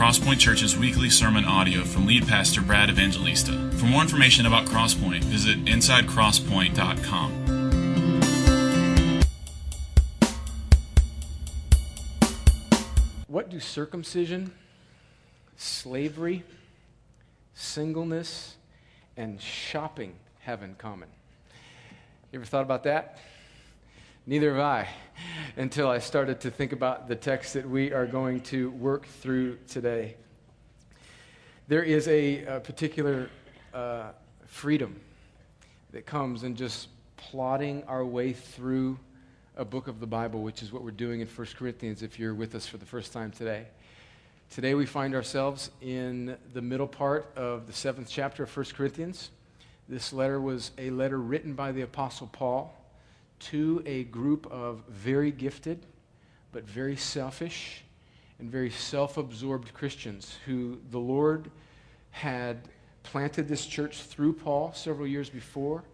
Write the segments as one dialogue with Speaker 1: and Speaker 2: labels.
Speaker 1: Crosspoint Church's weekly sermon audio from lead pastor Brad Evangelista. For more information about Crosspoint, visit insidecrosspoint.com.
Speaker 2: What do circumcision, slavery, singleness, and shopping have in common? You ever thought about that? Neither have I until I started to think about the text that we are going to work through today. There is a, a particular uh, freedom that comes in just plodding our way through a book of the Bible, which is what we're doing in 1 Corinthians if you're with us for the first time today. Today we find ourselves in the middle part of the seventh chapter of 1 Corinthians. This letter was a letter written by the Apostle Paul to a group of very gifted, but very selfish and very self absorbed Christians who the Lord had planted this church through Paul several years before,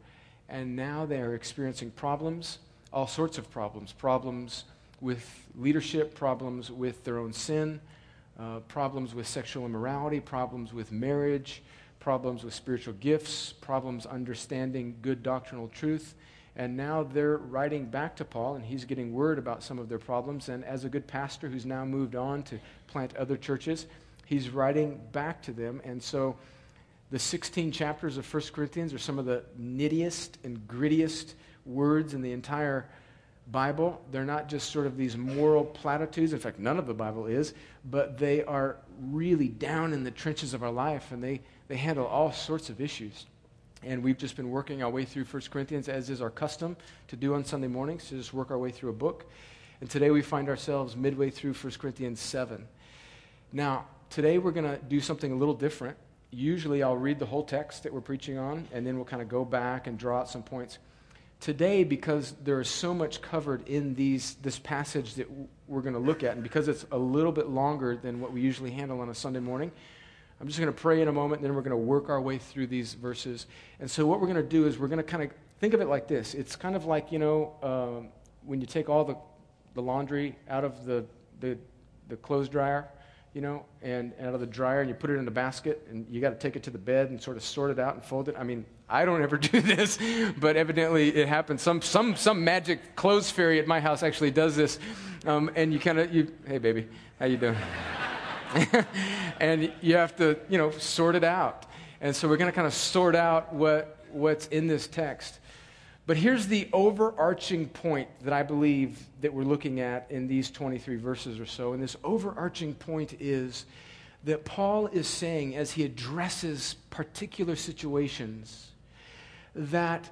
Speaker 2: and now they are experiencing problems, all sorts of problems problems with leadership, problems with their own sin, uh, problems with sexual immorality, problems with marriage, problems with spiritual gifts, problems understanding good doctrinal truth. And now they're writing back to Paul, and he's getting word about some of their problems. And as a good pastor who's now moved on to plant other churches, he's writing back to them. And so the 16 chapters of 1 Corinthians are some of the nittiest and grittiest words in the entire Bible. They're not just sort of these moral platitudes. In fact, none of the Bible is, but they are really down in the trenches of our life, and they, they handle all sorts of issues. And we've just been working our way through 1 Corinthians, as is our custom to do on Sunday mornings, to just work our way through a book. And today we find ourselves midway through 1 Corinthians 7. Now, today we're going to do something a little different. Usually I'll read the whole text that we're preaching on, and then we'll kind of go back and draw out some points. Today, because there is so much covered in these, this passage that we're going to look at, and because it's a little bit longer than what we usually handle on a Sunday morning, I'm just going to pray in a moment, and then we're going to work our way through these verses. And so, what we're going to do is we're going to kind of think of it like this it's kind of like, you know, um, when you take all the, the laundry out of the, the, the clothes dryer, you know, and, and out of the dryer, and you put it in the basket, and you got to take it to the bed and sort of sort it out and fold it. I mean, I don't ever do this, but evidently it happens. Some, some, some magic clothes fairy at my house actually does this. Um, and you kind of, you, hey, baby, how you doing? and you have to, you know, sort it out. And so we're going to kind of sort out what, what's in this text. But here's the overarching point that I believe that we're looking at in these 23 verses or so. And this overarching point is that Paul is saying, as he addresses particular situations, that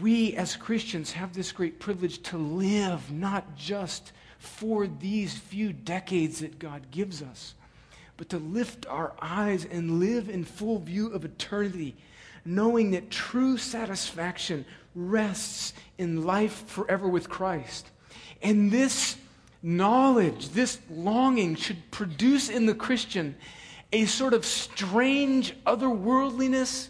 Speaker 2: we as Christians have this great privilege to live not just for these few decades that God gives us, but to lift our eyes and live in full view of eternity, knowing that true satisfaction rests in life forever with Christ. And this knowledge, this longing should produce in the Christian a sort of strange otherworldliness,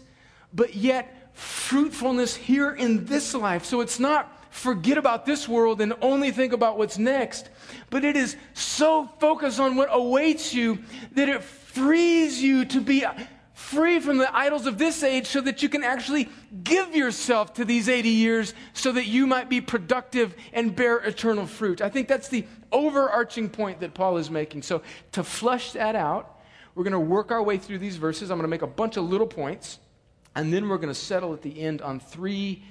Speaker 2: but yet fruitfulness here in this life. So it's not forget about this world and only think about what's next, but it is so focused on what awaits you that it frees you to be free from the idols of this age so that you can actually give yourself to these 80 years so that you might be productive and bear eternal fruit. I think that's the overarching point that Paul is making. So, to flush that out, we're going to work our way through these verses. I'm going to make a bunch of little points, and then we're going to settle at the end on three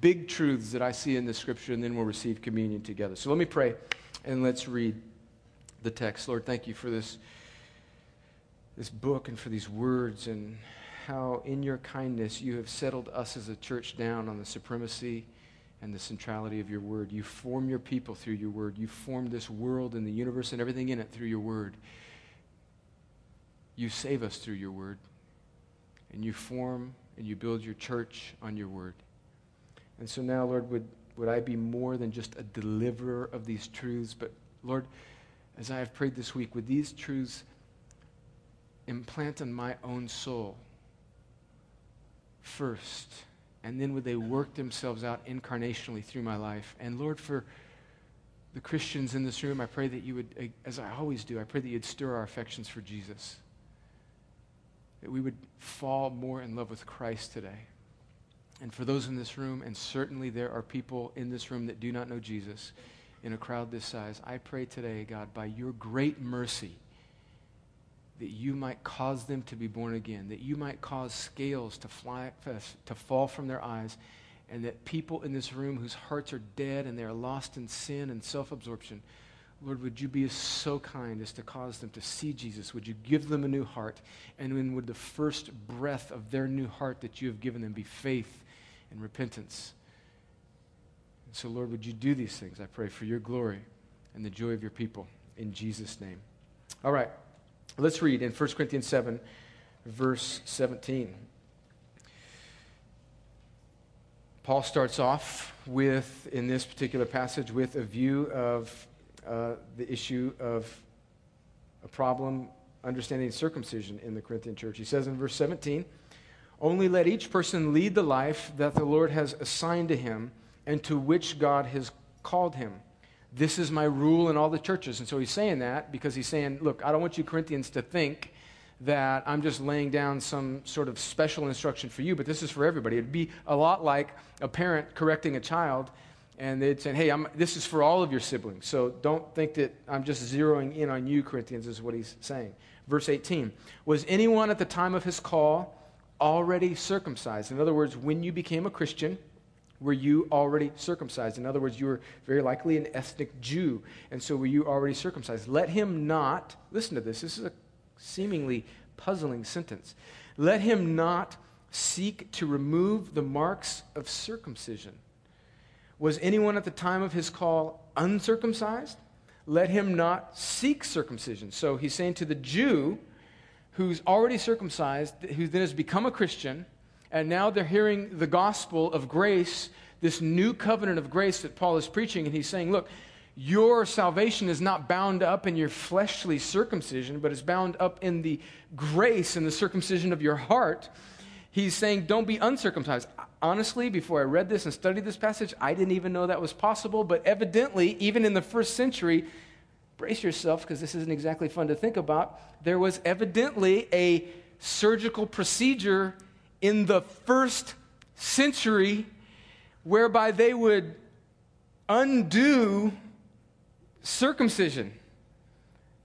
Speaker 2: big truths that I see in the scripture, and then we'll receive communion together. So let me pray and let's read the text. Lord, thank you for this, this book and for these words and how in your kindness you have settled us as a church down on the supremacy and the centrality of your word. You form your people through your word. You form this world and the universe and everything in it through your word. You save us through your word. And you form and you build your church on your word. And so now, Lord, would, would I be more than just a deliverer of these truths, but Lord, as I have prayed this week, would these truths implant in my own soul first, and then would they work themselves out incarnationally through my life? And Lord, for the Christians in this room, I pray that you would, as I always do, I pray that you'd stir our affections for Jesus. That we would fall more in love with Christ today. And for those in this room, and certainly there are people in this room that do not know Jesus in a crowd this size, I pray today, God, by your great mercy, that you might cause them to be born again, that you might cause scales to, fly, to fall from their eyes, and that people in this room whose hearts are dead and they are lost in sin and self absorption, Lord, would you be so kind as to cause them to see Jesus? Would you give them a new heart? And when would the first breath of their new heart that you have given them be faith and repentance? And so, Lord, would you do these things? I pray for your glory and the joy of your people. In Jesus' name. All right, let's read in 1 Corinthians 7, verse 17. Paul starts off with, in this particular passage, with a view of uh, the issue of a problem understanding circumcision in the Corinthian church. He says in verse 17, Only let each person lead the life that the Lord has assigned to him and to which God has called him. This is my rule in all the churches. And so he's saying that because he's saying, Look, I don't want you Corinthians to think that I'm just laying down some sort of special instruction for you, but this is for everybody. It'd be a lot like a parent correcting a child, and they'd say, Hey, I'm, this is for all of your siblings. So don't think that I'm just zeroing in on you, Corinthians, is what he's saying. Verse 18 Was anyone at the time of his call already circumcised? In other words, when you became a Christian, were you already circumcised? In other words, you were very likely an ethnic Jew, and so were you already circumcised? Let him not, listen to this, this is a seemingly puzzling sentence. Let him not seek to remove the marks of circumcision. Was anyone at the time of his call uncircumcised? Let him not seek circumcision. So he's saying to the Jew who's already circumcised, who then has become a Christian, and now they're hearing the gospel of grace, this new covenant of grace that Paul is preaching, and he's saying, Look, your salvation is not bound up in your fleshly circumcision, but is bound up in the grace and the circumcision of your heart. He's saying, don't be uncircumcised. Honestly, before I read this and studied this passage, I didn't even know that was possible, but evidently, even in the first century, brace yourself because this isn't exactly fun to think about, there was evidently a surgical procedure in the first century whereby they would undo circumcision.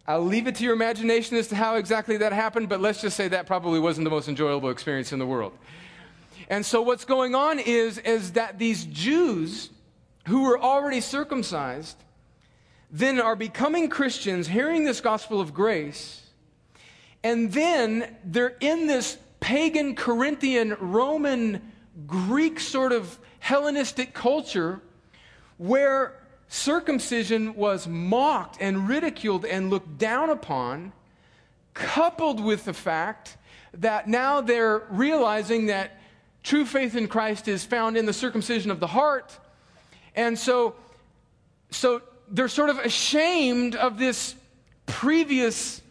Speaker 2: I'll leave it to your imagination as to how exactly that happened, but let's just say that probably wasn't the most enjoyable experience in the world. And so what's going on is, is that these Jews who were already circumcised then are becoming Christians, hearing this gospel of grace, and then they're in this pagan, Corinthian, Roman, Greek sort of Hellenistic culture where circumcision was mocked and ridiculed and looked down upon, coupled with the fact that now they're realizing that true faith in Christ is found in the circumcision of the heart. And so, so they're sort of ashamed of this previous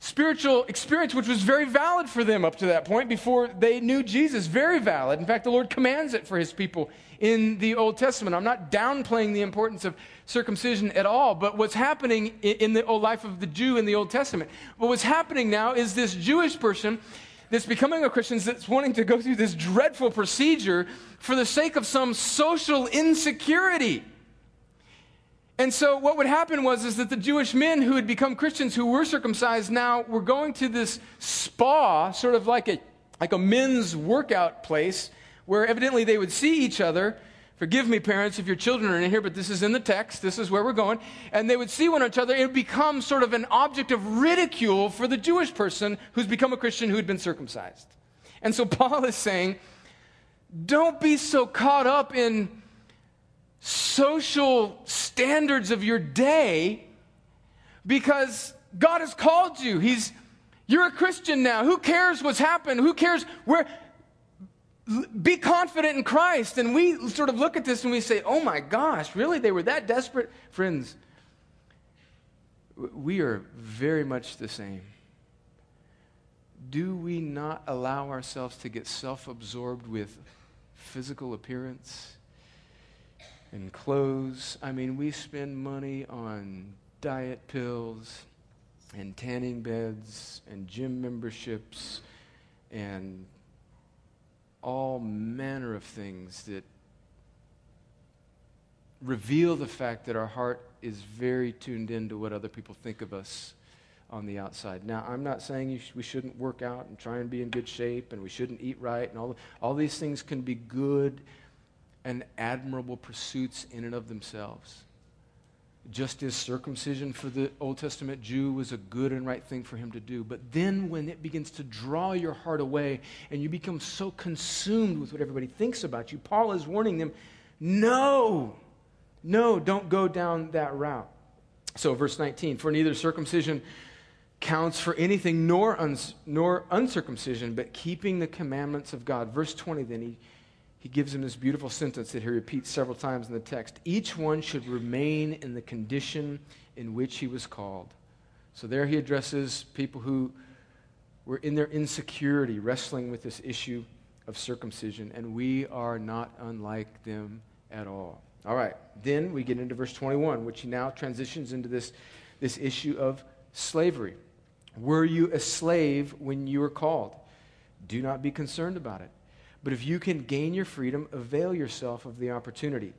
Speaker 2: spiritual experience, which was very valid for them up to that point before they knew Jesus. Very valid. In fact, the Lord commands it for his people in the Old Testament. I'm not downplaying the importance of circumcision at all, but what's happening in the old life of the Jew in the Old Testament. But what's happening now is this Jewish person that's becoming a Christian that's wanting to go through this dreadful procedure for the sake of some social insecurity. And so what would happen was is that the Jewish men who had become Christians who were circumcised now were going to this spa, sort of like a like a men's workout place where evidently they would see each other. Forgive me, parents, if your children are in here, but this is in the text. This is where we're going. And they would see one another. It would become sort of an object of ridicule for the Jewish person who's become a Christian who had been circumcised. And so Paul is saying, don't be so caught up in social standards of your day because God has called you. He's you're a Christian now. Who cares what's happened? Who cares where be confident in Christ. And we sort of look at this and we say, "Oh my gosh, really? They were that desperate?" Friends, we are very much the same. Do we not allow ourselves to get self absorbed with physical appearance? and clothes. I mean, we spend money on diet pills and tanning beds and gym memberships and all manner of things that reveal the fact that our heart is very tuned into what other people think of us on the outside. Now, I'm not saying sh- we shouldn't work out and try and be in good shape and we shouldn't eat right and all, all these things can be good and admirable pursuits in and of themselves. Just as circumcision for the Old Testament Jew was a good and right thing for him to do. But then when it begins to draw your heart away and you become so consumed with what everybody thinks about you, Paul is warning them no, no, don't go down that route. So, verse 19, for neither circumcision counts for anything nor, uns- nor uncircumcision, but keeping the commandments of God. Verse 20, then he, he gives him this beautiful sentence that he repeats several times in the text. Each one should remain in the condition in which he was called. So there he addresses people who were in their insecurity, wrestling with this issue of circumcision, and we are not unlike them at all. All right, then we get into verse 21, which he now transitions into this, this issue of slavery. Were you a slave when you were called? Do not be concerned about it. But if you can gain your freedom, avail yourself of the opportunity.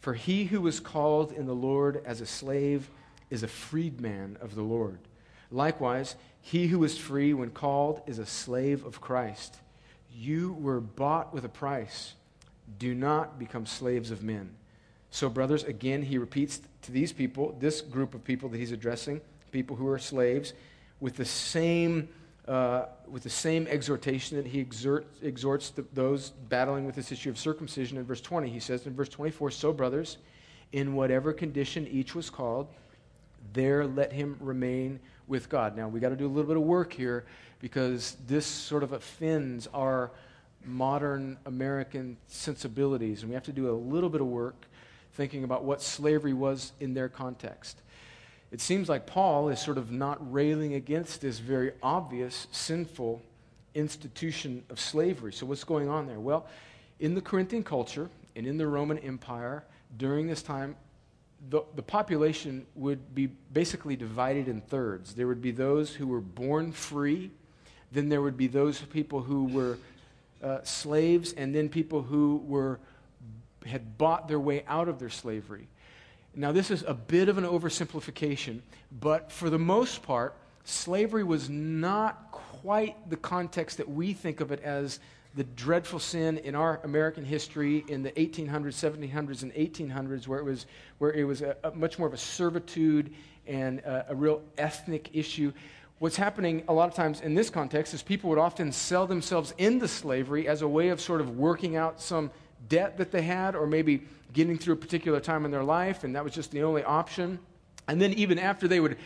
Speaker 2: For he who was called in the Lord as a slave is a freedman of the Lord. Likewise, he who is free when called is a slave of Christ. You were bought with a price. Do not become slaves of men. So, brothers, again, he repeats to these people, this group of people that he's addressing, people who are slaves, with the same, uh, with the same exhortation that he exert, exhorts the, those battling with this issue of circumcision in verse 20. He says in verse 24, So, brothers, in whatever condition each was called, there let him remain with God. Now, we got to do a little bit of work here because this sort of offends our modern American sensibilities, and we have to do a little bit of work thinking about what slavery was in their context it seems like Paul is sort of not railing against this very obvious sinful institution of slavery. So, what's going on there? Well, in the Corinthian culture and in the Roman Empire during this time, the, the population would be basically divided in thirds. There would be those who were born free, then there would be those people who were uh, slaves, and then people who were, had bought their way out of their slavery. Now, this is a bit of an oversimplification, but for the most part, slavery was not quite the context that we think of it as the dreadful sin in our American history in the 1800s, 1700s, and 1800s, where it was, where it was a, a much more of a servitude and a, a real ethnic issue. What's happening a lot of times in this context is people would often sell themselves into slavery as a way of sort of working out some debt that they had, or maybe getting through a particular time in their life, and that was just the only option. And then, even after they would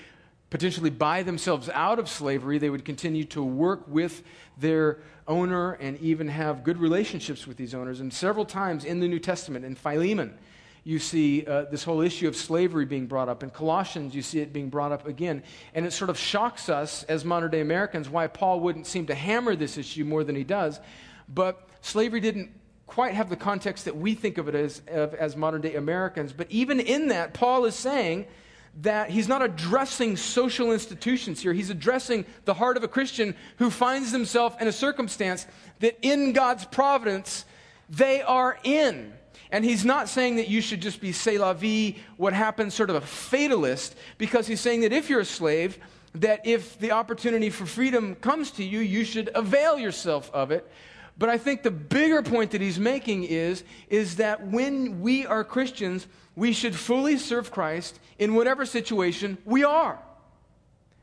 Speaker 2: potentially buy themselves out of slavery, they would continue to work with their owner and even have good relationships with these owners. And several times in the New Testament, in Philemon, you see uh, this whole issue of slavery being brought up. In Colossians, you see it being brought up again. And it sort of shocks us as modern day Americans why Paul wouldn't seem to hammer this issue more than he does. But slavery didn't quite have the context that we think of it as, of, as modern day Americans. But even in that, Paul is saying that he's not addressing social institutions here. He's addressing the heart of a Christian who finds himself in a circumstance that in God's providence they are in. And he's not saying that you should just be c'est la vie, what happens, sort of a fatalist, because he's saying that if you're a slave, that if the opportunity for freedom comes to you, you should avail yourself of it. But I think the bigger point that he's making is, is that when we are Christians, we should fully serve Christ in whatever situation we are.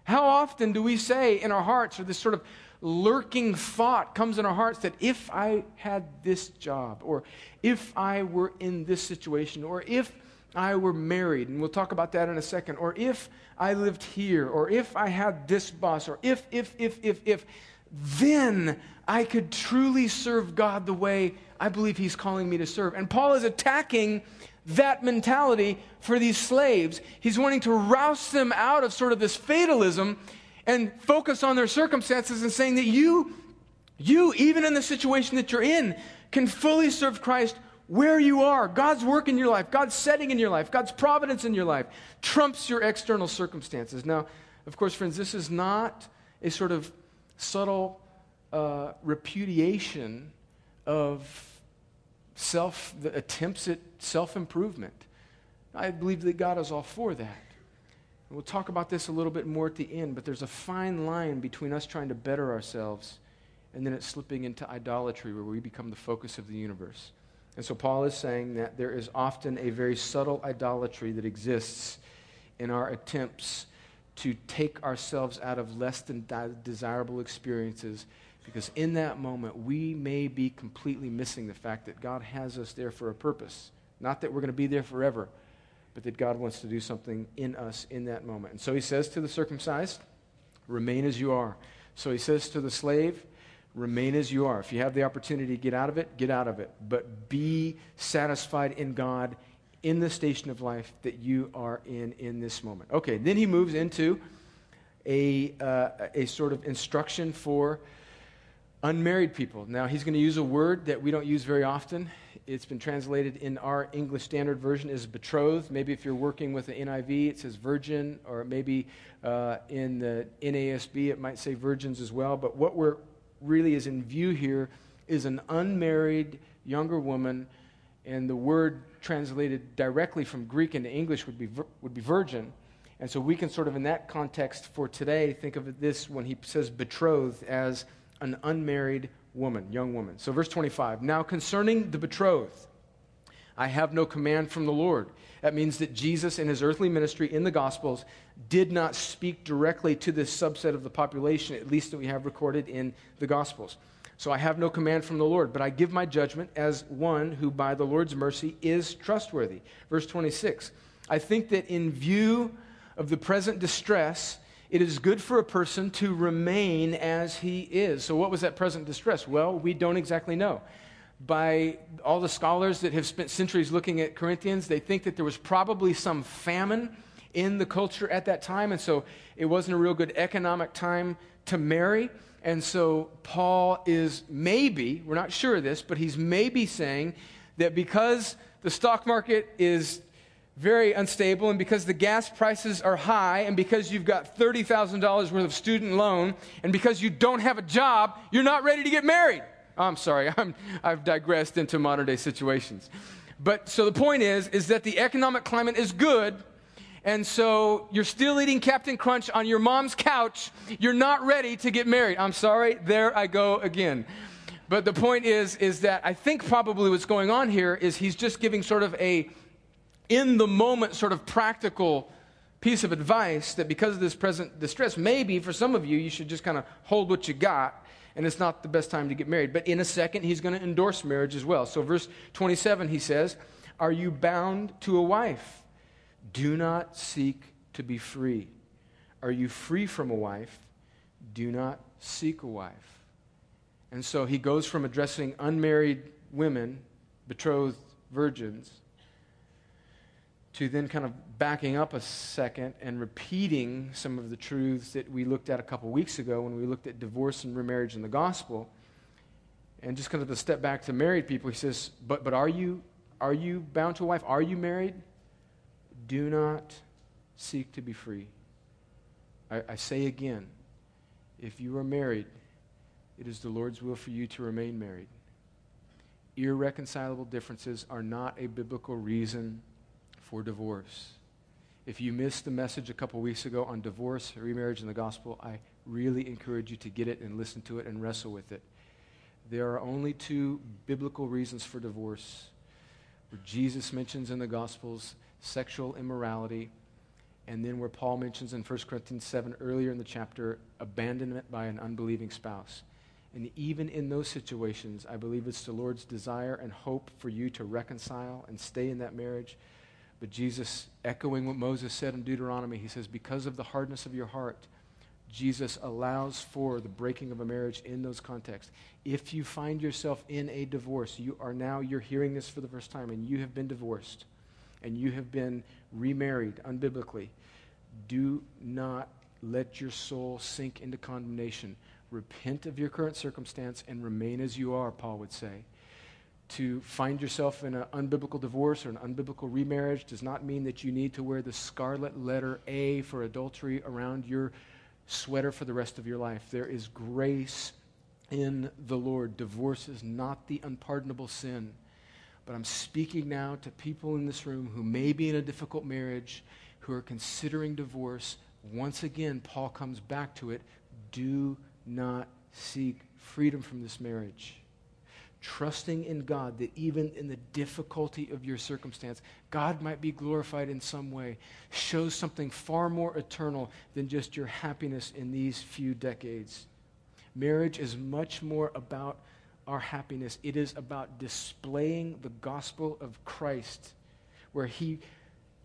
Speaker 2: How often do we say in our hearts, or this sort of lurking thought comes in our hearts that if I had this job, or if I were in this situation, or if I were married, and we'll talk about that in a second, or if I lived here, or if I had this boss, or if, if, if, if, if, then I could truly serve God the way I believe He's calling me to serve. And Paul is attacking that mentality for these slaves. He's wanting to rouse them out of sort of this fatalism and focus on their circumstances and saying that you, you, even in the situation that you're in, can fully serve Christ where you are. God's work in your life, God's setting in your life, God's providence in your life trumps your external circumstances. Now, of course, friends, this is not a sort of subtle uh, repudiation of self, the attempts at self improvement. I believe that God is all for that. We'll talk about this a little bit more at the end, but there's a fine line between us trying to better ourselves and then it's slipping into idolatry where we become the focus of the universe. And so Paul is saying that there is often a very subtle idolatry that exists in our attempts to take ourselves out of less than desirable experiences because in that moment we may be completely missing the fact that God has us there for a purpose. Not that we're going to be there forever, but that God wants to do something in us in that moment. And so he says to the circumcised, remain as you are. So he says to the slave, remain as you are. If you have the opportunity to get out of it, get out of it. But be satisfied in God in the station of life that you are in in this moment. Okay, then he moves into a, uh, a sort of instruction for unmarried people. Now, he's going to use a word that we don't use very often. It's been translated in our English Standard Version as betrothed. Maybe if you're working with the NIV, it says virgin, or maybe uh, in the NASB, it might say virgins as well. But what we're really is in view here is an unmarried younger woman, and the word translated directly from Greek into English would be, would be virgin. And so we can sort of, in that context for today, think of this when he says betrothed as an unmarried woman, young woman. So, verse 25 Now concerning the betrothed, I have no command from the Lord. That means that Jesus in his earthly ministry in the Gospels did not speak directly to this subset of the population, at least that we have recorded in the Gospels. So I have no command from the Lord, but I give my judgment as one who by the Lord's mercy is trustworthy. Verse 26 I think that in view of the present distress, it is good for a person to remain as he is. So, what was that present distress? Well, we don't exactly know by all the scholars that have spent centuries looking at Corinthians, they think that there was probably some famine in the culture at that time. And so it wasn't a real good economic time to marry. And so Paul is maybe, we're not sure of this, but he's maybe saying that because the stock market is very unstable and because the gas prices are high and because you've got $30,000 worth of student loan and because you don't have a job, you're not ready to get married. I'm sorry, I'm, I've digressed into modern day situations. But so the point is, is that the economic climate is good, and so you're still eating Captain Crunch on your mom's couch. You're not ready to get married. I'm sorry, there I go again. But the point is, is that I think probably what's going on here is he's just giving sort of a in the moment sort of practical piece of advice that because of this present distress, maybe for some of you, you should just kind of hold what you got and it's not the best time to get married. But in a second, he's going to endorse marriage as well. So, verse 27, he says, Are you bound to a wife? Do not seek to be free. Are you free from a wife? Do not seek a wife. And so he goes from addressing unmarried women, betrothed virgins, to then kind of backing up a second and repeating some of the truths that we looked at a couple weeks ago when we looked at divorce and remarriage in the gospel. And just kind of a step back to married people, he says, But, but are, you, are you bound to a wife? Are you married? Do not seek to be free. I, I say again, if you are married, it is the Lord's will for you to remain married. Irreconcilable differences are not a biblical reason for divorce. If you missed the message a couple weeks ago on divorce, remarriage, and the gospel, I really encourage you to get it and listen to it and wrestle with it. There are only two biblical reasons for divorce Jesus mentions in the gospels sexual immorality, and then where Paul mentions in 1 Corinthians 7 earlier in the chapter abandonment by an unbelieving spouse. And even in those situations, I believe it's the Lord's desire and hope for you to reconcile and stay in that marriage but Jesus, echoing what Moses said in Deuteronomy, he says, Because of the hardness of your heart, Jesus allows for the breaking of a marriage in those contexts. If you find yourself in a divorce, you are now, you're hearing this for the first time, and you have been divorced, and you have been remarried unbiblically, do not let your soul sink into condemnation. Repent of your current circumstance and remain as you are, Paul would say. To find yourself in an unbiblical divorce or an unbiblical remarriage does not mean that you need to wear the scarlet letter A for adultery around your sweater for the rest of your life. There is grace in the Lord. Divorce is not the unpardonable sin. But I'm speaking now to people in this room who may be in a difficult marriage, who are considering divorce. Once again, Paul comes back to it. Do not seek freedom from this marriage. Trusting in God that even in the difficulty of your circumstance, God might be glorified in some way, shows something far more eternal than just your happiness in these few decades. Marriage is much more about our happiness, it is about displaying the gospel of Christ, where He,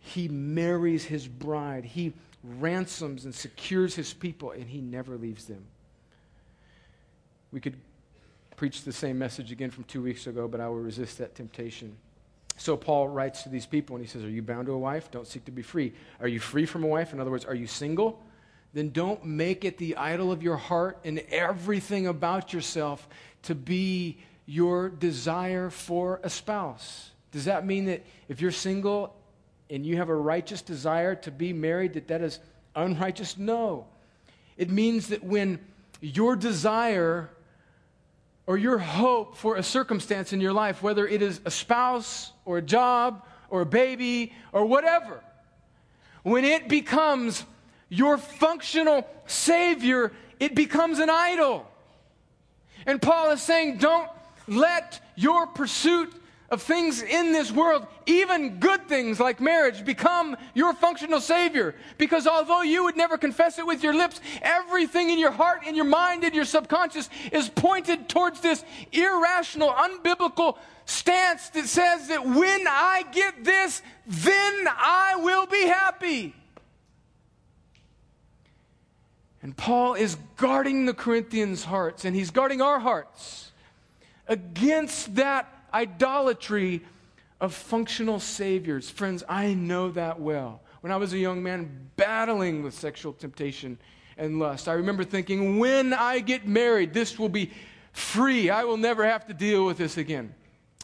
Speaker 2: he marries His bride, He ransoms and secures His people, and He never leaves them. We could preach the same message again from two weeks ago, but I will resist that temptation. So Paul writes to these people and he says, Are you bound to a wife? Don't seek to be free. Are you free from a wife? In other words, are you single? Then don't make it the idol of your heart and everything about yourself to be your desire for a spouse. Does that mean that if you're single and you have a righteous desire to be married, that that is unrighteous? No. It means that when your desire or your hope for a circumstance in your life, whether it is a spouse or a job or a baby or whatever, when it becomes your functional Savior, it becomes an idol. And Paul is saying, don't let your pursuit of things in this world, even good things like marriage, become your functional savior. Because although you would never confess it with your lips, everything in your heart, in your mind, in your subconscious is pointed towards this irrational, unbiblical stance that says that when I get this, then I will be happy. And Paul is guarding the Corinthians' hearts, and he's guarding our hearts against that idolatry of functional saviors. Friends, I know that well. When I was a young man battling with sexual temptation and lust, I remember thinking, when I get married, this will be free. I will never have to deal with this again.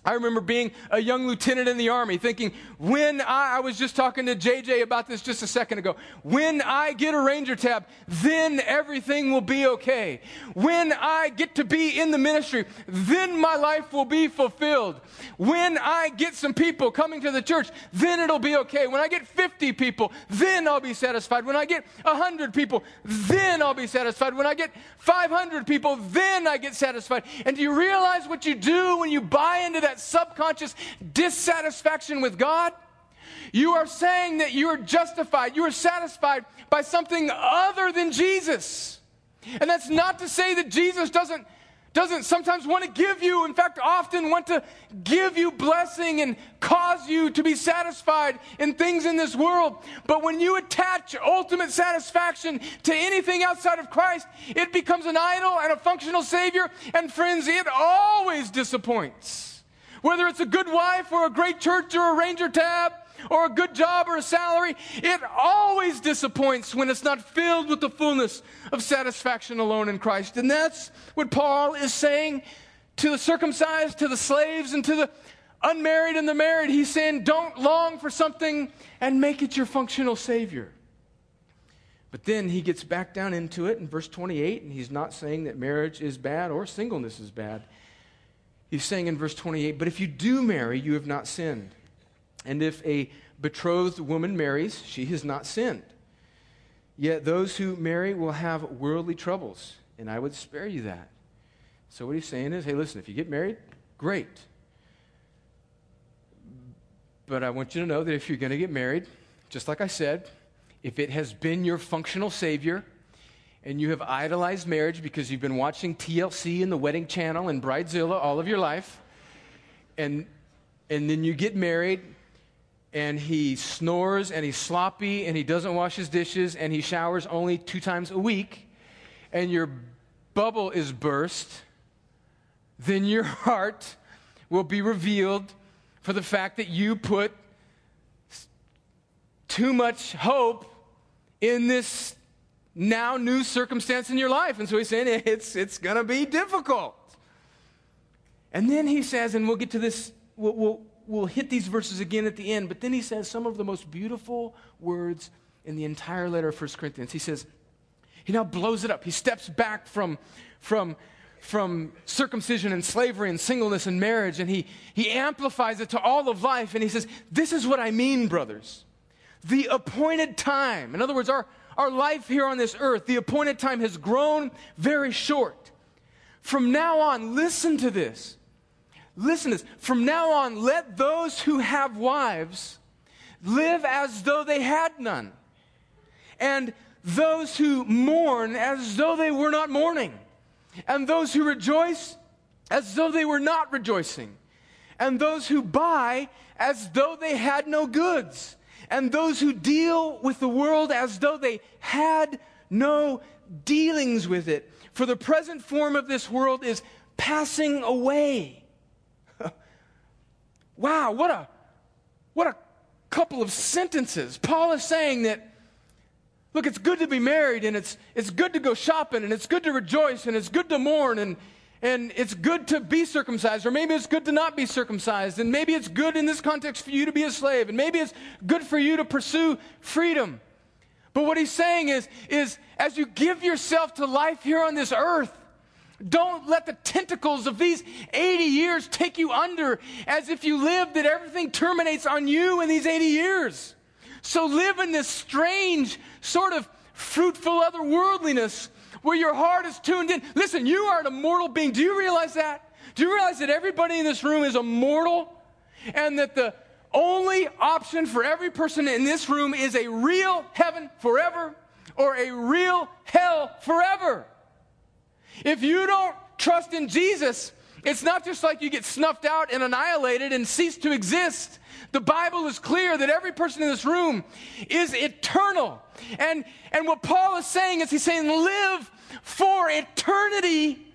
Speaker 2: I remember being a young lieutenant in the Army thinking, when I, I, was just talking to JJ about this just a second ago, when I get a Ranger tab, then everything will be okay. When I get to be in the ministry, then my life will be fulfilled. When I get some people coming to the church, then it'll be okay. When I get 50 people, then I'll be satisfied. When I get 100 people, then I'll be satisfied. When I get 500 people, then I get satisfied. And do you realize what you do when you buy into that? That subconscious dissatisfaction with God, you are saying that you are justified, you are satisfied by something other than Jesus. And that's not to say that Jesus doesn't doesn't sometimes want to give you, in fact, often want to give you blessing and cause you to be satisfied in things in this world. But when you attach ultimate satisfaction to anything outside of Christ, it becomes an idol and a functional Savior. And friends, it always disappoints. Whether it's a good wife or a great church or a ranger tab or a good job or a salary, it always disappoints when it's not filled with the fullness of satisfaction alone in Christ. And that's what Paul is saying to the circumcised, to the slaves, and to the unmarried and the married. He's saying, don't long for something and make it your functional Savior. But then he gets back down into it in verse 28, and he's not saying that marriage is bad or singleness is bad. He's saying in verse 28 But if you do marry, you have not sinned. And if a betrothed woman marries, she has not sinned. Yet those who marry will have worldly troubles, and I would spare you that. So what he's saying is hey, listen, if you get married, great. But I want you to know that if you're going to get married, just like I said, if it has been your functional savior, and you have idolized marriage because you've been watching TLC and the Wedding Channel and Bridezilla all of your life, and, and then you get married and he snores and he's sloppy and he doesn't wash his dishes and he showers only two times a week, and your bubble is burst, then your heart will be revealed for the fact that you put too much hope in this now new circumstance in your life. And so he's saying it's, it's going to be difficult. And then he says, and we'll get to this, we'll, we'll, we'll hit these verses again at the end, but then he says some of the most beautiful words in the entire letter of 1 Corinthians. He says, he now blows it up. He steps back from, from, from circumcision and slavery and singleness and marriage, and he, he amplifies it to all of life. And he says, This is what I mean, brothers. The appointed time, in other words, our, our life here on this earth, the appointed time has grown very short. From now on, listen to this. Listen to this. From now on, let those who have wives live as though they had none, and those who mourn as though they were not mourning, and those who rejoice as though they were not rejoicing, and those who buy as though they had no goods, and those who deal with the world as though they had no dealings with it. For the present form of this world is passing away. wow, what a what a couple of sentences. Paul is saying that look, it's good to be married and it's it's good to go shopping and it's good to rejoice and it's good to mourn and and it's good to be circumcised, or maybe it's good to not be circumcised, and maybe it's good in this context for you to be a slave, and maybe it's good for you to pursue freedom. But what he's saying is, is as you give yourself to life here on this earth, don't let the tentacles of these 80 years take you under as if you live that everything terminates on you in these 80 years. So live in this strange sort of fruitful otherworldliness where your heart is tuned in. Listen, you are an immortal being. Do you realize that? Do you realize that everybody in this room is immortal? And that the only option for every person in this room is a real heaven forever or a real hell forever. If you don't trust in Jesus, it's not just like you get snuffed out and annihilated and cease to exist. The Bible is clear that every person in this room is eternal. And, and what Paul is saying is he's saying, live for eternity,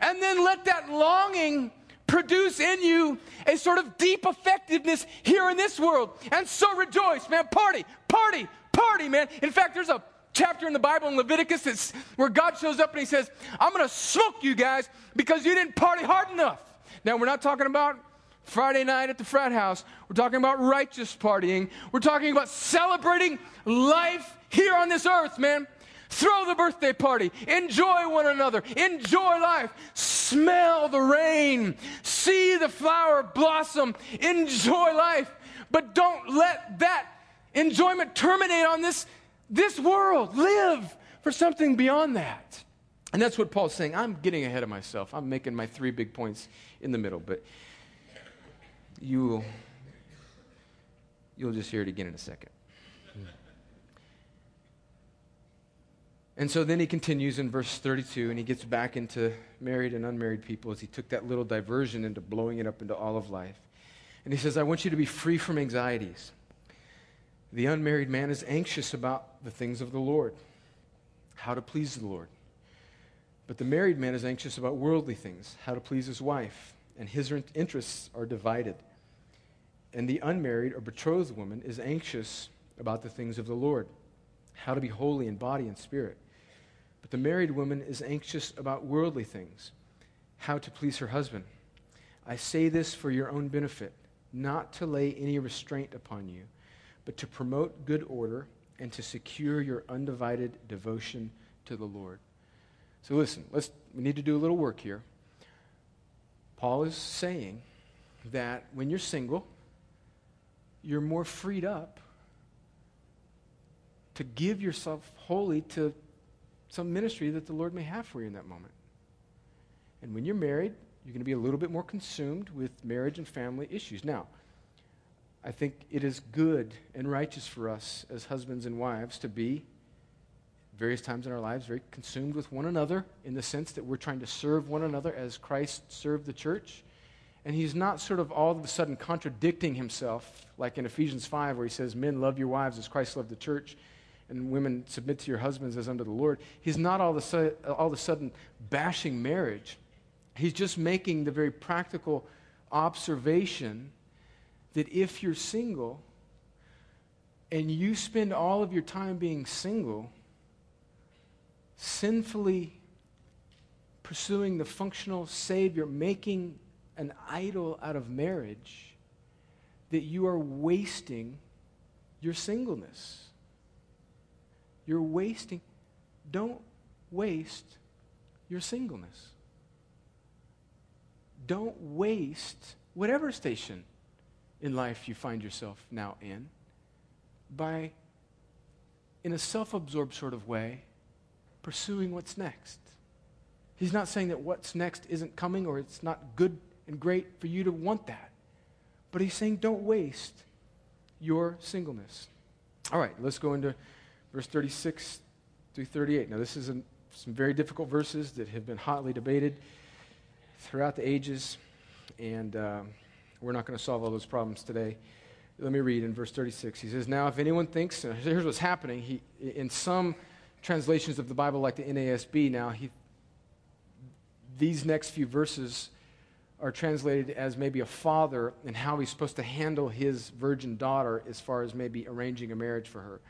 Speaker 2: and then let that longing produce in you a sort of deep effectiveness here in this world. And so rejoice, man. Party, party, party, man. In fact, there's a chapter in the Bible in Leviticus that's where God shows up and he says, I'm going to smoke you guys because you didn't party hard enough. Now, we're not talking about Friday night at the frat house. We're talking about righteous partying. We're talking about celebrating life here on this earth, man. Throw the birthday party. Enjoy one another. Enjoy life. Smell the rain. See the flower blossom. Enjoy life. But don't let that enjoyment terminate on this, this world. Live for something beyond that. And that's what Paul's saying. I'm getting ahead of myself. I'm making my three big points in the middle, but you will you'll just hear it again in a second. And so then he continues in verse 32 and he gets back into married and unmarried people as he took that little diversion into blowing it up into all of life. And he says, I want you to be free from anxieties. The unmarried man is anxious about the things of the Lord, how to please the Lord. But the married man is anxious about worldly things, how to please his wife, and his interests are divided. And the unmarried or betrothed woman is anxious about the things of the Lord, how to be holy in body and spirit. But the married woman is anxious about worldly things, how to please her husband. I say this for your own benefit, not to lay any restraint upon you, but to promote good order and to secure your undivided devotion to the Lord. So listen, let's we need to do a little work here. Paul is saying that when you're single, you're more freed up to give yourself wholly to some ministry that the Lord may have for you in that moment. And when you're married, you're going to be a little bit more consumed with marriage and family issues. Now, I think it is good and righteous for us as husbands and wives to be, various times in our lives, very consumed with one another in the sense that we're trying to serve one another as Christ served the church. And he's not sort of all of a sudden contradicting himself, like in Ephesians 5, where he says, Men, love your wives as Christ loved the church and women submit to your husbands as unto the Lord. He's not all of, a sudden, all of a sudden bashing marriage. He's just making the very practical observation that if you're single and you spend all of your time being single, sinfully pursuing the functional Savior, making an idol out of marriage, that you are wasting your singleness. You're wasting. Don't waste your singleness. Don't waste whatever station in life you find yourself now in by, in a self absorbed sort of way, pursuing what's next. He's not saying that what's next isn't coming or it's not good and great for you to want that. But he's saying don't waste your singleness. All right, let's go into verse 36 through 38. Now, this is an, some very difficult verses that have been hotly debated throughout the ages, and um, we're not going to solve all those problems today. Let me read in verse 36. He says, Now, if anyone thinks, here's what's happening. He, in some translations of the Bible, like the NASB, now, he, these next few verses are translated as maybe a father and how he's supposed to handle his virgin daughter as far as maybe arranging a marriage for her.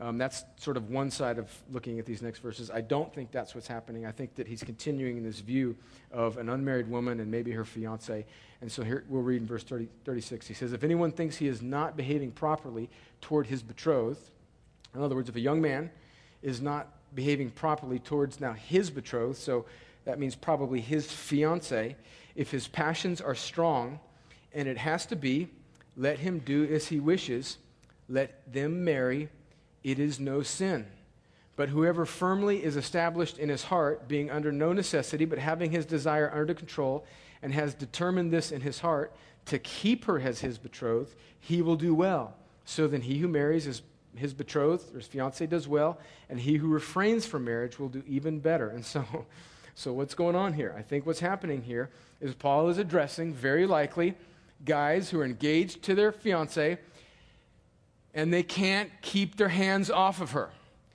Speaker 2: Um, that's sort of one side of looking at these next verses. I don't think that's what's happening. I think that he's continuing in this view of an unmarried woman and maybe her fiance. And so here we'll read in verse 30, 36. He says, If anyone thinks he is not behaving properly toward his betrothed, in other words, if a young man is not behaving properly towards now his betrothed, so that means probably his fiance, if his passions are strong, and it has to be, let him do as he wishes, let them marry it is no sin. But whoever firmly is established in his heart, being under no necessity, but having his desire under control, and has determined this in his heart, to keep her as his betrothed, he will do well. So then he who marries his, his betrothed or his fiancee does well, and he who refrains from marriage will do even better. And so, so what's going on here? I think what's happening here is Paul is addressing, very likely, guys who are engaged to their fiancee and they can't keep their hands off of her.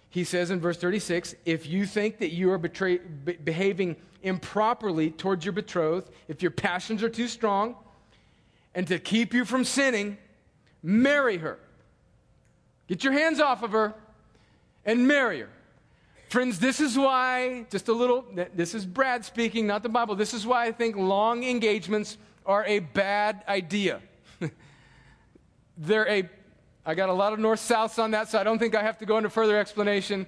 Speaker 2: He says in verse 36 if you think that you are betray, be- behaving improperly towards your betrothed, if your passions are too strong, and to keep you from sinning, marry her. Get your hands off of her and marry her. Friends, this is why, just a little, this is Brad speaking, not the Bible. This is why I think long engagements are a bad idea. They're a I got a lot of north souths on that, so I don't think I have to go into further explanation.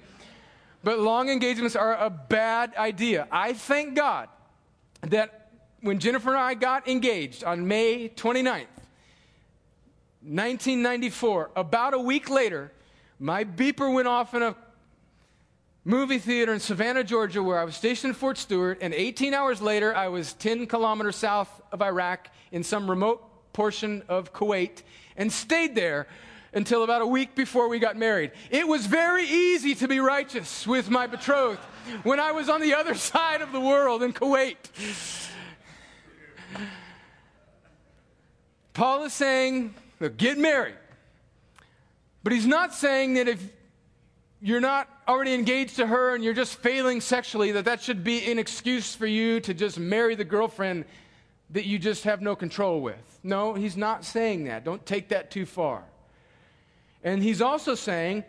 Speaker 2: But long engagements are a bad idea. I thank God that when Jennifer and I got engaged on May 29th, 1994, about a week later, my beeper went off in a movie theater in Savannah, Georgia, where I was stationed in Fort Stewart, and 18 hours later, I was 10 kilometers south of Iraq in some remote portion of Kuwait and stayed there until about a week before we got married. It was very easy to be righteous with my betrothed when I was on the other side of the world in Kuwait. Paul is saying, get married. But he's not saying that if you're not already engaged to her and you're just failing sexually, that that should be an excuse for you to just marry the girlfriend that you just have no control with. No, he's not saying that. Don't take that too far. And he's also saying,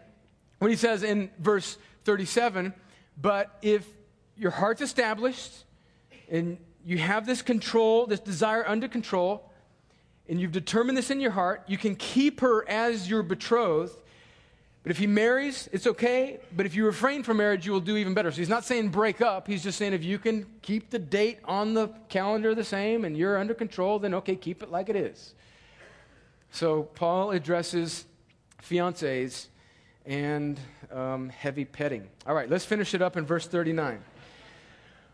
Speaker 2: when he says in verse 37, but if your heart's established and you have this control, this desire under control, and you've determined this in your heart, you can keep her as your betrothed. But if he marries, it's okay. But if you refrain from marriage, you will do even better. So he's not saying break up. He's just saying if you can keep the date on the calendar the same and you're under control, then okay, keep it like it is. So Paul addresses fiancés, and um, heavy petting. All right, let's finish it up in verse 39.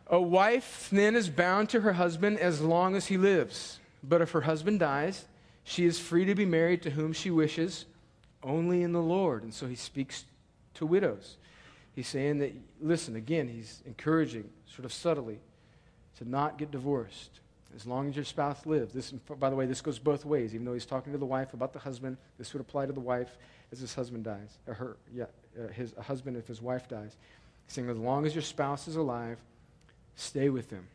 Speaker 2: A wife then is bound to her husband as long as he lives. But if her husband dies, she is free to be married to whom she wishes, only in the Lord. And so he speaks to widows. He's saying that, listen, again, he's encouraging, sort of subtly, to not get divorced as long as your spouse lives. This, by the way, this goes both ways. Even though he's talking to the wife about the husband, this would apply to the wife as his husband dies, or her, yeah, uh, his husband if his wife dies. He's saying, as long as your spouse is alive, stay with them.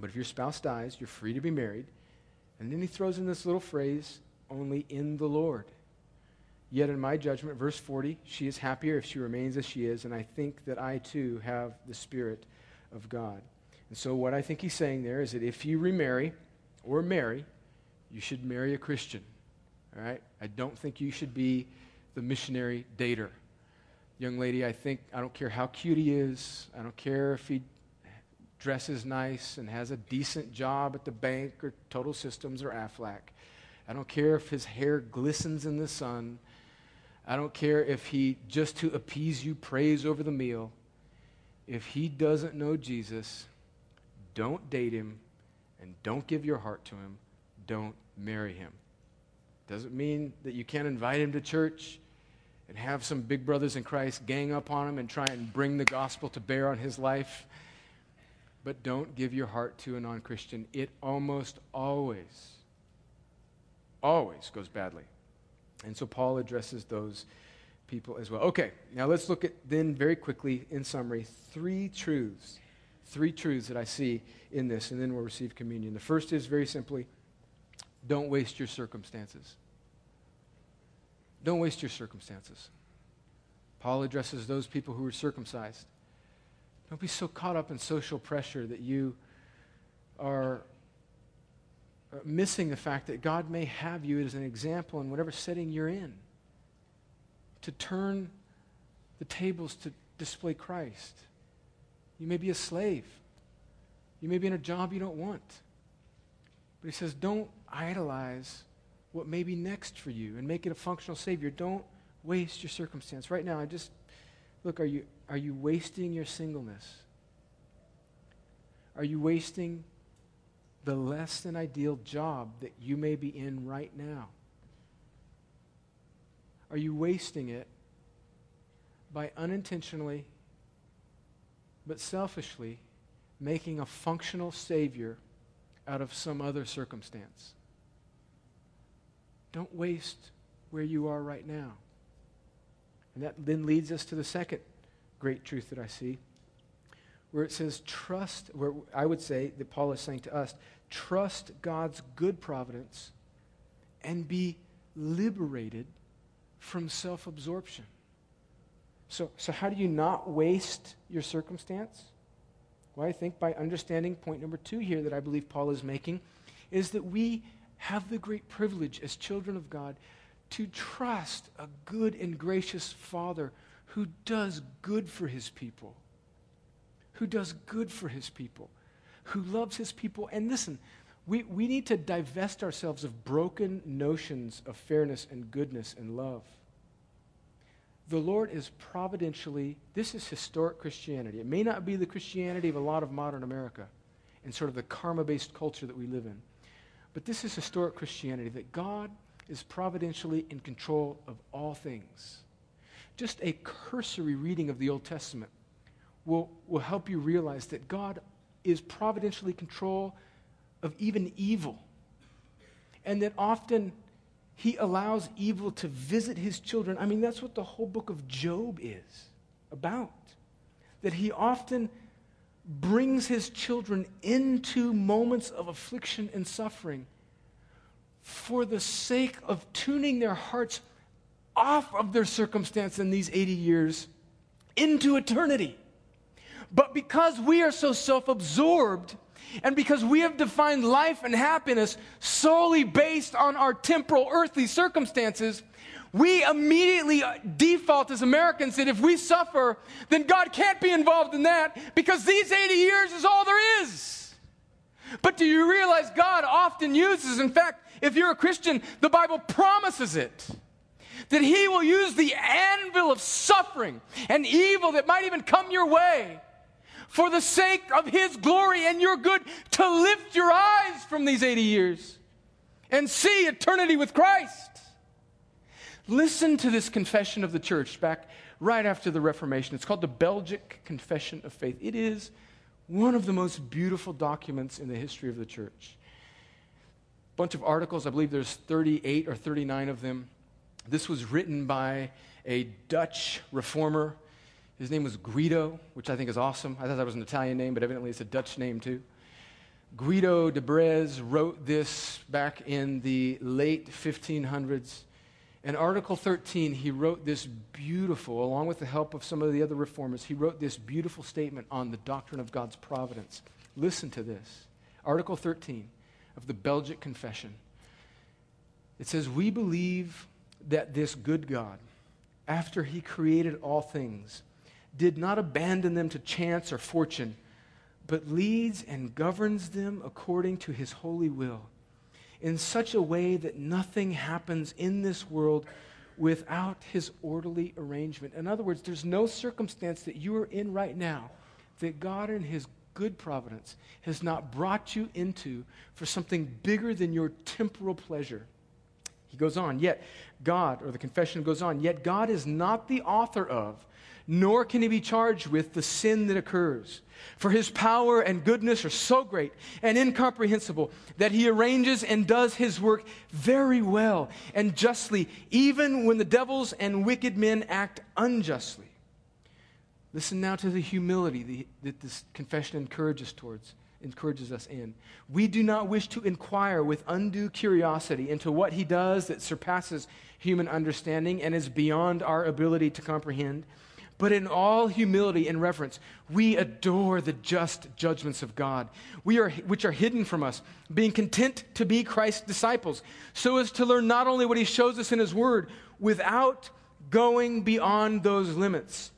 Speaker 2: But if your spouse dies, you're free to be married. And then he throws in this little phrase, only in the Lord. Yet, in my judgment, verse 40, she is happier if she remains as she is, and I think that I too have the Spirit of God. And so, what I think he's saying there is that if you remarry, or marry, you should marry a Christian. All right? I don't think you should be the missionary dater. Young lady, I think, I don't care how cute he is, I don't care if he dresses nice and has a decent job at the bank or Total Systems or Aflac. I don't care if his hair glistens in the sun. I don't care if he, just to appease you, prays over the meal. If he doesn't know Jesus, don't date him and don't give your heart to him. Don't marry him. Doesn't mean that you can't invite him to church and have some big brothers in Christ gang up on him and try and bring the gospel to bear on his life. But don't give your heart to a non Christian. It almost always, always goes badly. And so Paul addresses those people as well. Okay, now let's look at then very quickly, in summary, three truths. Three truths that I see in this, and then we'll receive communion. The first is very simply don't waste your circumstances. Don't waste your circumstances. Paul addresses those people who are circumcised. Don't be so caught up in social pressure that you are uh, missing the fact that God may have you as an example in whatever setting you're in to turn the tables to display Christ. You may be a slave. You may be in a job you don't want. But he says, don't idolize what may be next for you and make it a functional Savior. Don't waste your circumstance. Right now, I just look, are you, are you wasting your singleness? Are you wasting the less than ideal job that you may be in right now? Are you wasting it by unintentionally but selfishly making a functional Savior out of some other circumstance? Don't waste where you are right now. And that then leads us to the second great truth that I see, where it says, trust, where I would say that Paul is saying to us, trust God's good providence and be liberated from self absorption. So, so, how do you not waste your circumstance? Well, I think by understanding point number two here that I believe Paul is making is that we have the great privilege as children of God to trust a good and gracious Father who does good for his people. Who does good for his people. Who loves his people. And listen, we, we need to divest ourselves of broken notions of fairness and goodness and love. The Lord is providentially, this is historic Christianity. It may not be the Christianity of a lot of modern America and sort of the karma based culture that we live in. But this is historic Christianity that God is providentially in control of all things. Just a cursory reading of the Old Testament will, will help you realize that God is providentially control of even evil. And that often he allows evil to visit his children. I mean, that's what the whole book of Job is about. That he often brings his children into moments of affliction and suffering for the sake of tuning their hearts off of their circumstance in these 80 years into eternity. But because we are so self absorbed, and because we have defined life and happiness solely based on our temporal earthly circumstances, we immediately uh, default as Americans that if we suffer, then God can't be involved in that because these 80 years is all there is. But do you realize God often uses, in fact, if you're a Christian, the Bible promises it, that He will use the anvil of suffering and evil that might even come your way for the sake of His glory and your good to lift your eyes from these 80 years and see eternity with Christ. Listen to this confession of the church back right after the Reformation. It's called the Belgic Confession of Faith. It is one of the most beautiful documents in the history of the church. A Bunch of articles, I believe there's 38 or 39 of them. This was written by a Dutch reformer. His name was Guido, which I think is awesome. I thought that was an Italian name, but evidently it's a Dutch name too. Guido de Brès wrote this back in the late 1500s. In Article 13, he wrote this beautiful, along with the help of some of the other reformers, he wrote this beautiful statement on the doctrine of God's providence. Listen to this. Article 13 of the Belgic Confession. It says, We believe that this good God, after he created all things, did not abandon them to chance or fortune, but leads and governs them according to his holy will, in such a way that nothing happens in this world without his orderly arrangement. In other words, there's no circumstance that you are in right now that God, in his good providence, has not brought you into for something bigger than your temporal pleasure. He goes on, yet God, or the confession goes on, yet God is not the author of, nor can he be charged with the sin that occurs. For his power and goodness are so great and incomprehensible that he arranges and does his work very well and justly, even when the devils and wicked men act unjustly. Listen now to the humility that this confession encourages towards encourages us in. We do not wish to inquire with undue curiosity into what he does that surpasses human understanding and is beyond our ability to comprehend. But in all humility and reverence, we adore the just judgments of God, we are, which are hidden from us, being content to be Christ's disciples, so as to learn not only what He shows us in His Word, without going beyond those limits.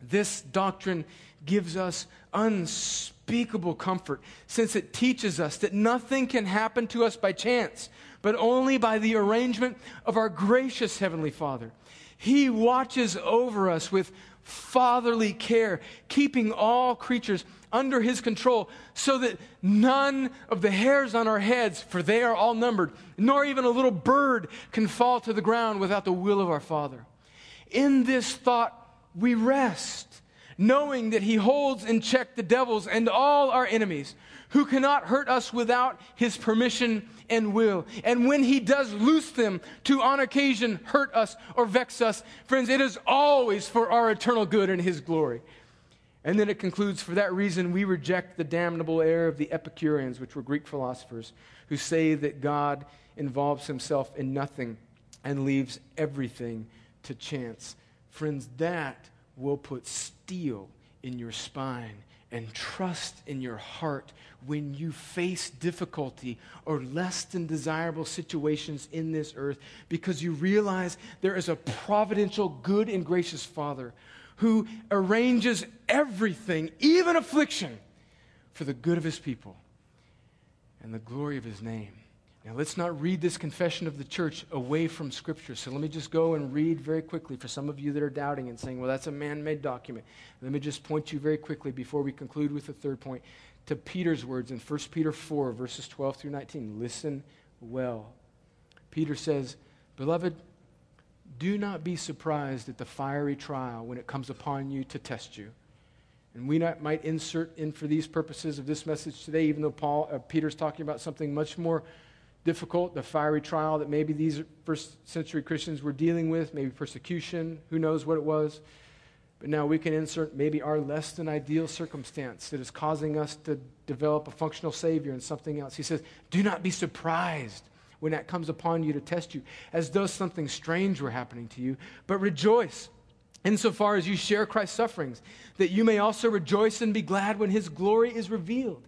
Speaker 2: This doctrine gives us unspeakable comfort, since it teaches us that nothing can happen to us by chance, but only by the arrangement of our gracious Heavenly Father. He watches over us with fatherly care, keeping all creatures under his control, so that none of the hairs on our heads, for they are all numbered, nor even a little bird can fall to the ground without the will of our Father. In this thought, we rest, knowing that he holds in check the devils and all our enemies, who cannot hurt us without his permission and will. And when he does loose them to on occasion hurt us or vex us, friends, it is always for our eternal good and his glory. And then it concludes, for that reason, we reject the damnable error of the Epicureans, which were Greek philosophers, who say that God involves himself in nothing and leaves everything to chance. Friends, that will put steel in your spine and trust in your heart when you face difficulty or less than desirable situations in this earth because you realize there is a providential, good, and gracious Father who arranges everything, even affliction, for the good of his people and the glory of his name. Now, let's not read this confession of the church away from Scripture. So let me just go and read very quickly for some of you that are doubting and saying, well, that's a man made document. Let me just point you very quickly before we conclude with the third point to Peter's words in 1 Peter 4, verses 12 through 19. Listen well. Peter says, Beloved, do not be surprised at the fiery trial when it comes upon you to test you. And we not, might insert in for these purposes of this message today, even though Paul, uh, Peter's talking about something much more difficult, the fiery trial that maybe these first century Christians were dealing with, maybe persecution, who knows what it was. But now we can insert maybe our less than ideal circumstance that is causing us to develop a functional Savior and something else. He says, Do not be surprised when that comes upon you to test you, as though something strange were happening to you, but rejoice insofar as you share Christ's sufferings, that you may also rejoice and be glad when his glory is revealed.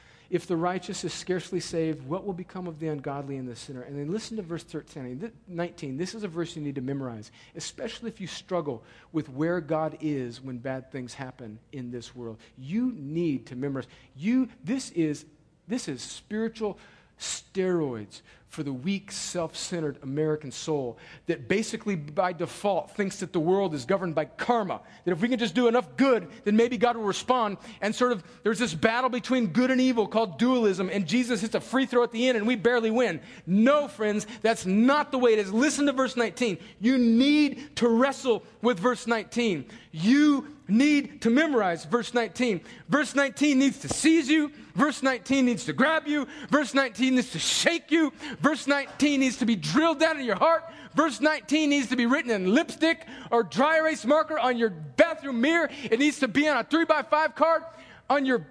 Speaker 2: if the righteous is scarcely saved, what will become of the ungodly and the sinner? And then listen to verse 13, 19. This is a verse you need to memorize, especially if you struggle with where God is when bad things happen in this world. You need to memorize. You, this is, this is spiritual steroids for the weak, self centered American soul that basically, by default, thinks that the world is governed by karma. That if we can just do enough good, then maybe God will respond. And sort of, there's this battle between good and evil called dualism, and Jesus hits a free throw at the end, and we barely win. No, friends, that's not the way it is. Listen to verse 19. You need to wrestle with verse 19. You need to memorize verse 19. Verse 19 needs to seize you. Verse 19 needs to grab you. Verse 19 needs to shake you. Verse 19 needs to be drilled down in your heart. Verse 19 needs to be written in lipstick or dry erase marker on your bathroom mirror. It needs to be on a 3 by 5 card on your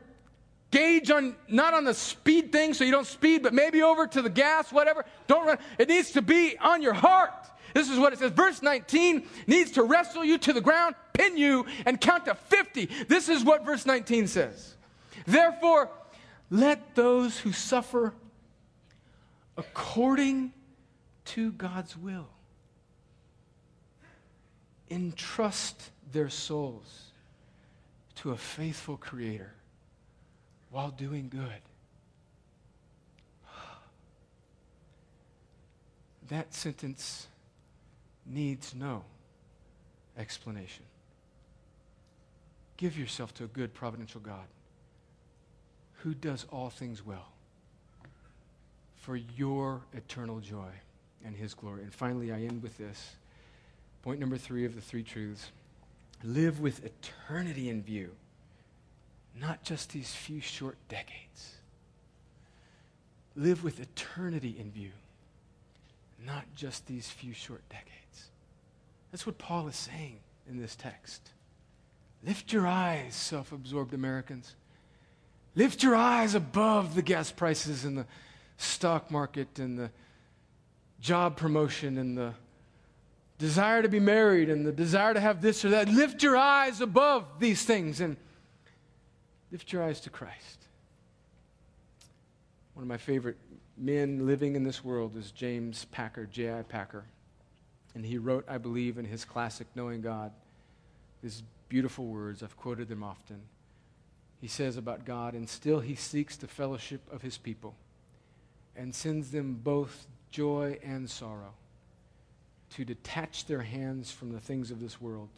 Speaker 2: gauge on not on the speed thing so you don't speed but maybe over to the gas whatever don't run it needs to be on your heart this is what it says. Verse 19 needs to wrestle you to the ground, pin you, and count to 50. This is what verse 19 says. Therefore, let those who suffer according to God's will entrust their souls to a faithful Creator while doing good. That sentence needs no explanation. Give yourself to a good providential God who does all things well for your eternal joy and his glory. And finally, I end with this. Point number three of the three truths live with eternity in view, not just these few short decades. Live with eternity in view, not just these few short decades. That's what Paul is saying in this text. Lift your eyes, self absorbed Americans. Lift your eyes above the gas prices and the stock market and the job promotion and the desire to be married and the desire to have this or that. Lift your eyes above these things and lift your eyes to Christ. One of my favorite men living in this world is James Packer, J.I. Packer. And he wrote, I believe, in his classic Knowing God, these beautiful words. I've quoted them often. He says about God, and still he seeks the fellowship of his people and sends them both joy and sorrow to detach their hands from the things of this world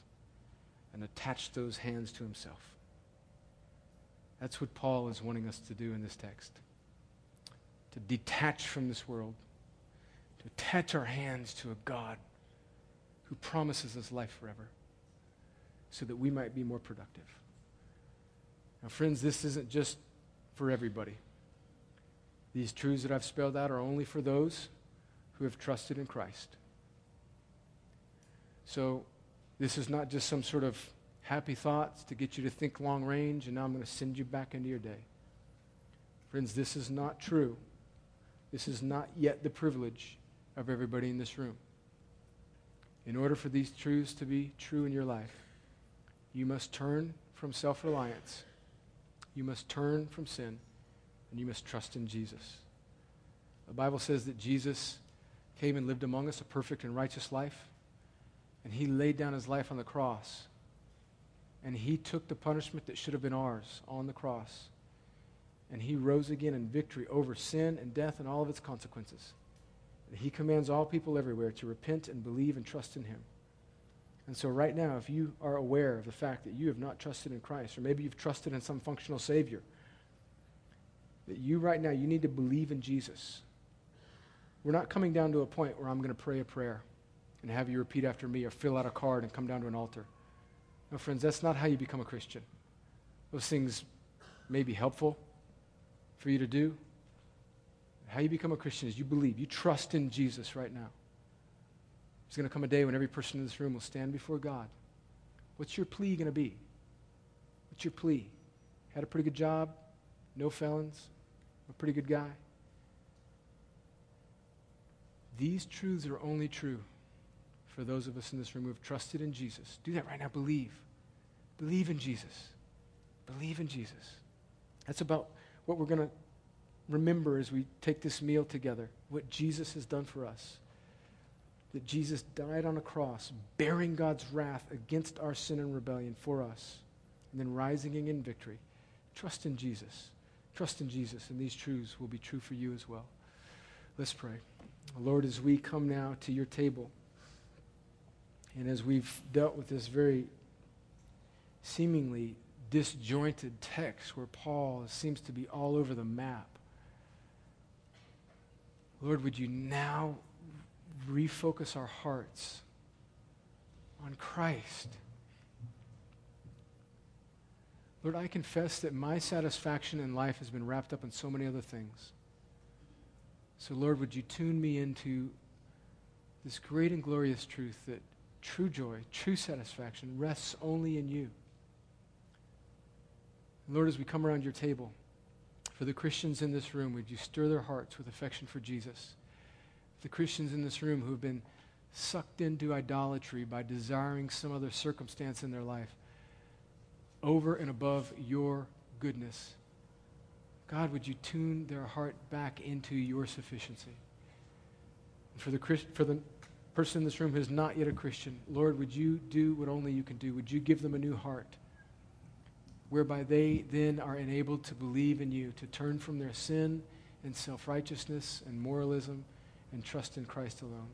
Speaker 2: and attach those hands to himself. That's what Paul is wanting us to do in this text to detach from this world, to attach our hands to a God who promises us life forever so that we might be more productive. Now, friends, this isn't just for everybody. These truths that I've spelled out are only for those who have trusted in Christ. So, this is not just some sort of happy thoughts to get you to think long range, and now I'm going to send you back into your day. Friends, this is not true. This is not yet the privilege of everybody in this room. In order for these truths to be true in your life, you must turn from self reliance, you must turn from sin, and you must trust in Jesus. The Bible says that Jesus came and lived among us a perfect and righteous life, and he laid down his life on the cross. And he took the punishment that should have been ours on the cross. And he rose again in victory over sin and death and all of its consequences. He commands all people everywhere to repent and believe and trust in him. And so, right now, if you are aware of the fact that you have not trusted in Christ, or maybe you've trusted in some functional Savior, that you right now, you need to believe in Jesus. We're not coming down to a point where I'm going to pray a prayer and have you repeat after me or fill out a card and come down to an altar. No, friends, that's not how you become a Christian. Those things may be helpful for you to do, how you become a Christian is you believe, you trust in Jesus right now. There's going to come a day when every person in this room will stand before God. What's your plea going to be? What's your plea? Had a pretty good job, no felons, a pretty good guy. These truths are only true for those of us in this room who have trusted in Jesus. Do that right now. Believe. Believe in Jesus. Believe in Jesus. That's about what we're going to remember as we take this meal together what Jesus has done for us. That Jesus died on a cross, bearing God's wrath against our sin and rebellion for us, and then rising in victory. Trust in Jesus. Trust in Jesus, and these truths will be true for you as well. Let's pray. Lord, as we come now to your table, and as we've dealt with this very seemingly disjointed text where Paul seems to be all over the map, Lord, would you now refocus our hearts on Christ? Lord, I confess that my satisfaction in life has been wrapped up in so many other things. So, Lord, would you tune me into this great and glorious truth that true joy, true satisfaction rests only in you. Lord, as we come around your table, for the Christians in this room, would you stir their hearts with affection for Jesus? The Christians in this room who have been sucked into idolatry by desiring some other circumstance in their life over and above your goodness. God, would you tune their heart back into your sufficiency? And for the, for the person in this room who is not yet a Christian, Lord, would you do what only you can do? Would you give them a new heart? Whereby they then are enabled to believe in you, to turn from their sin and self righteousness and moralism and trust in Christ alone.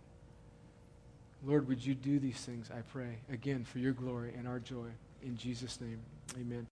Speaker 2: Lord, would you do these things, I pray, again, for your glory and our joy. In Jesus' name, amen.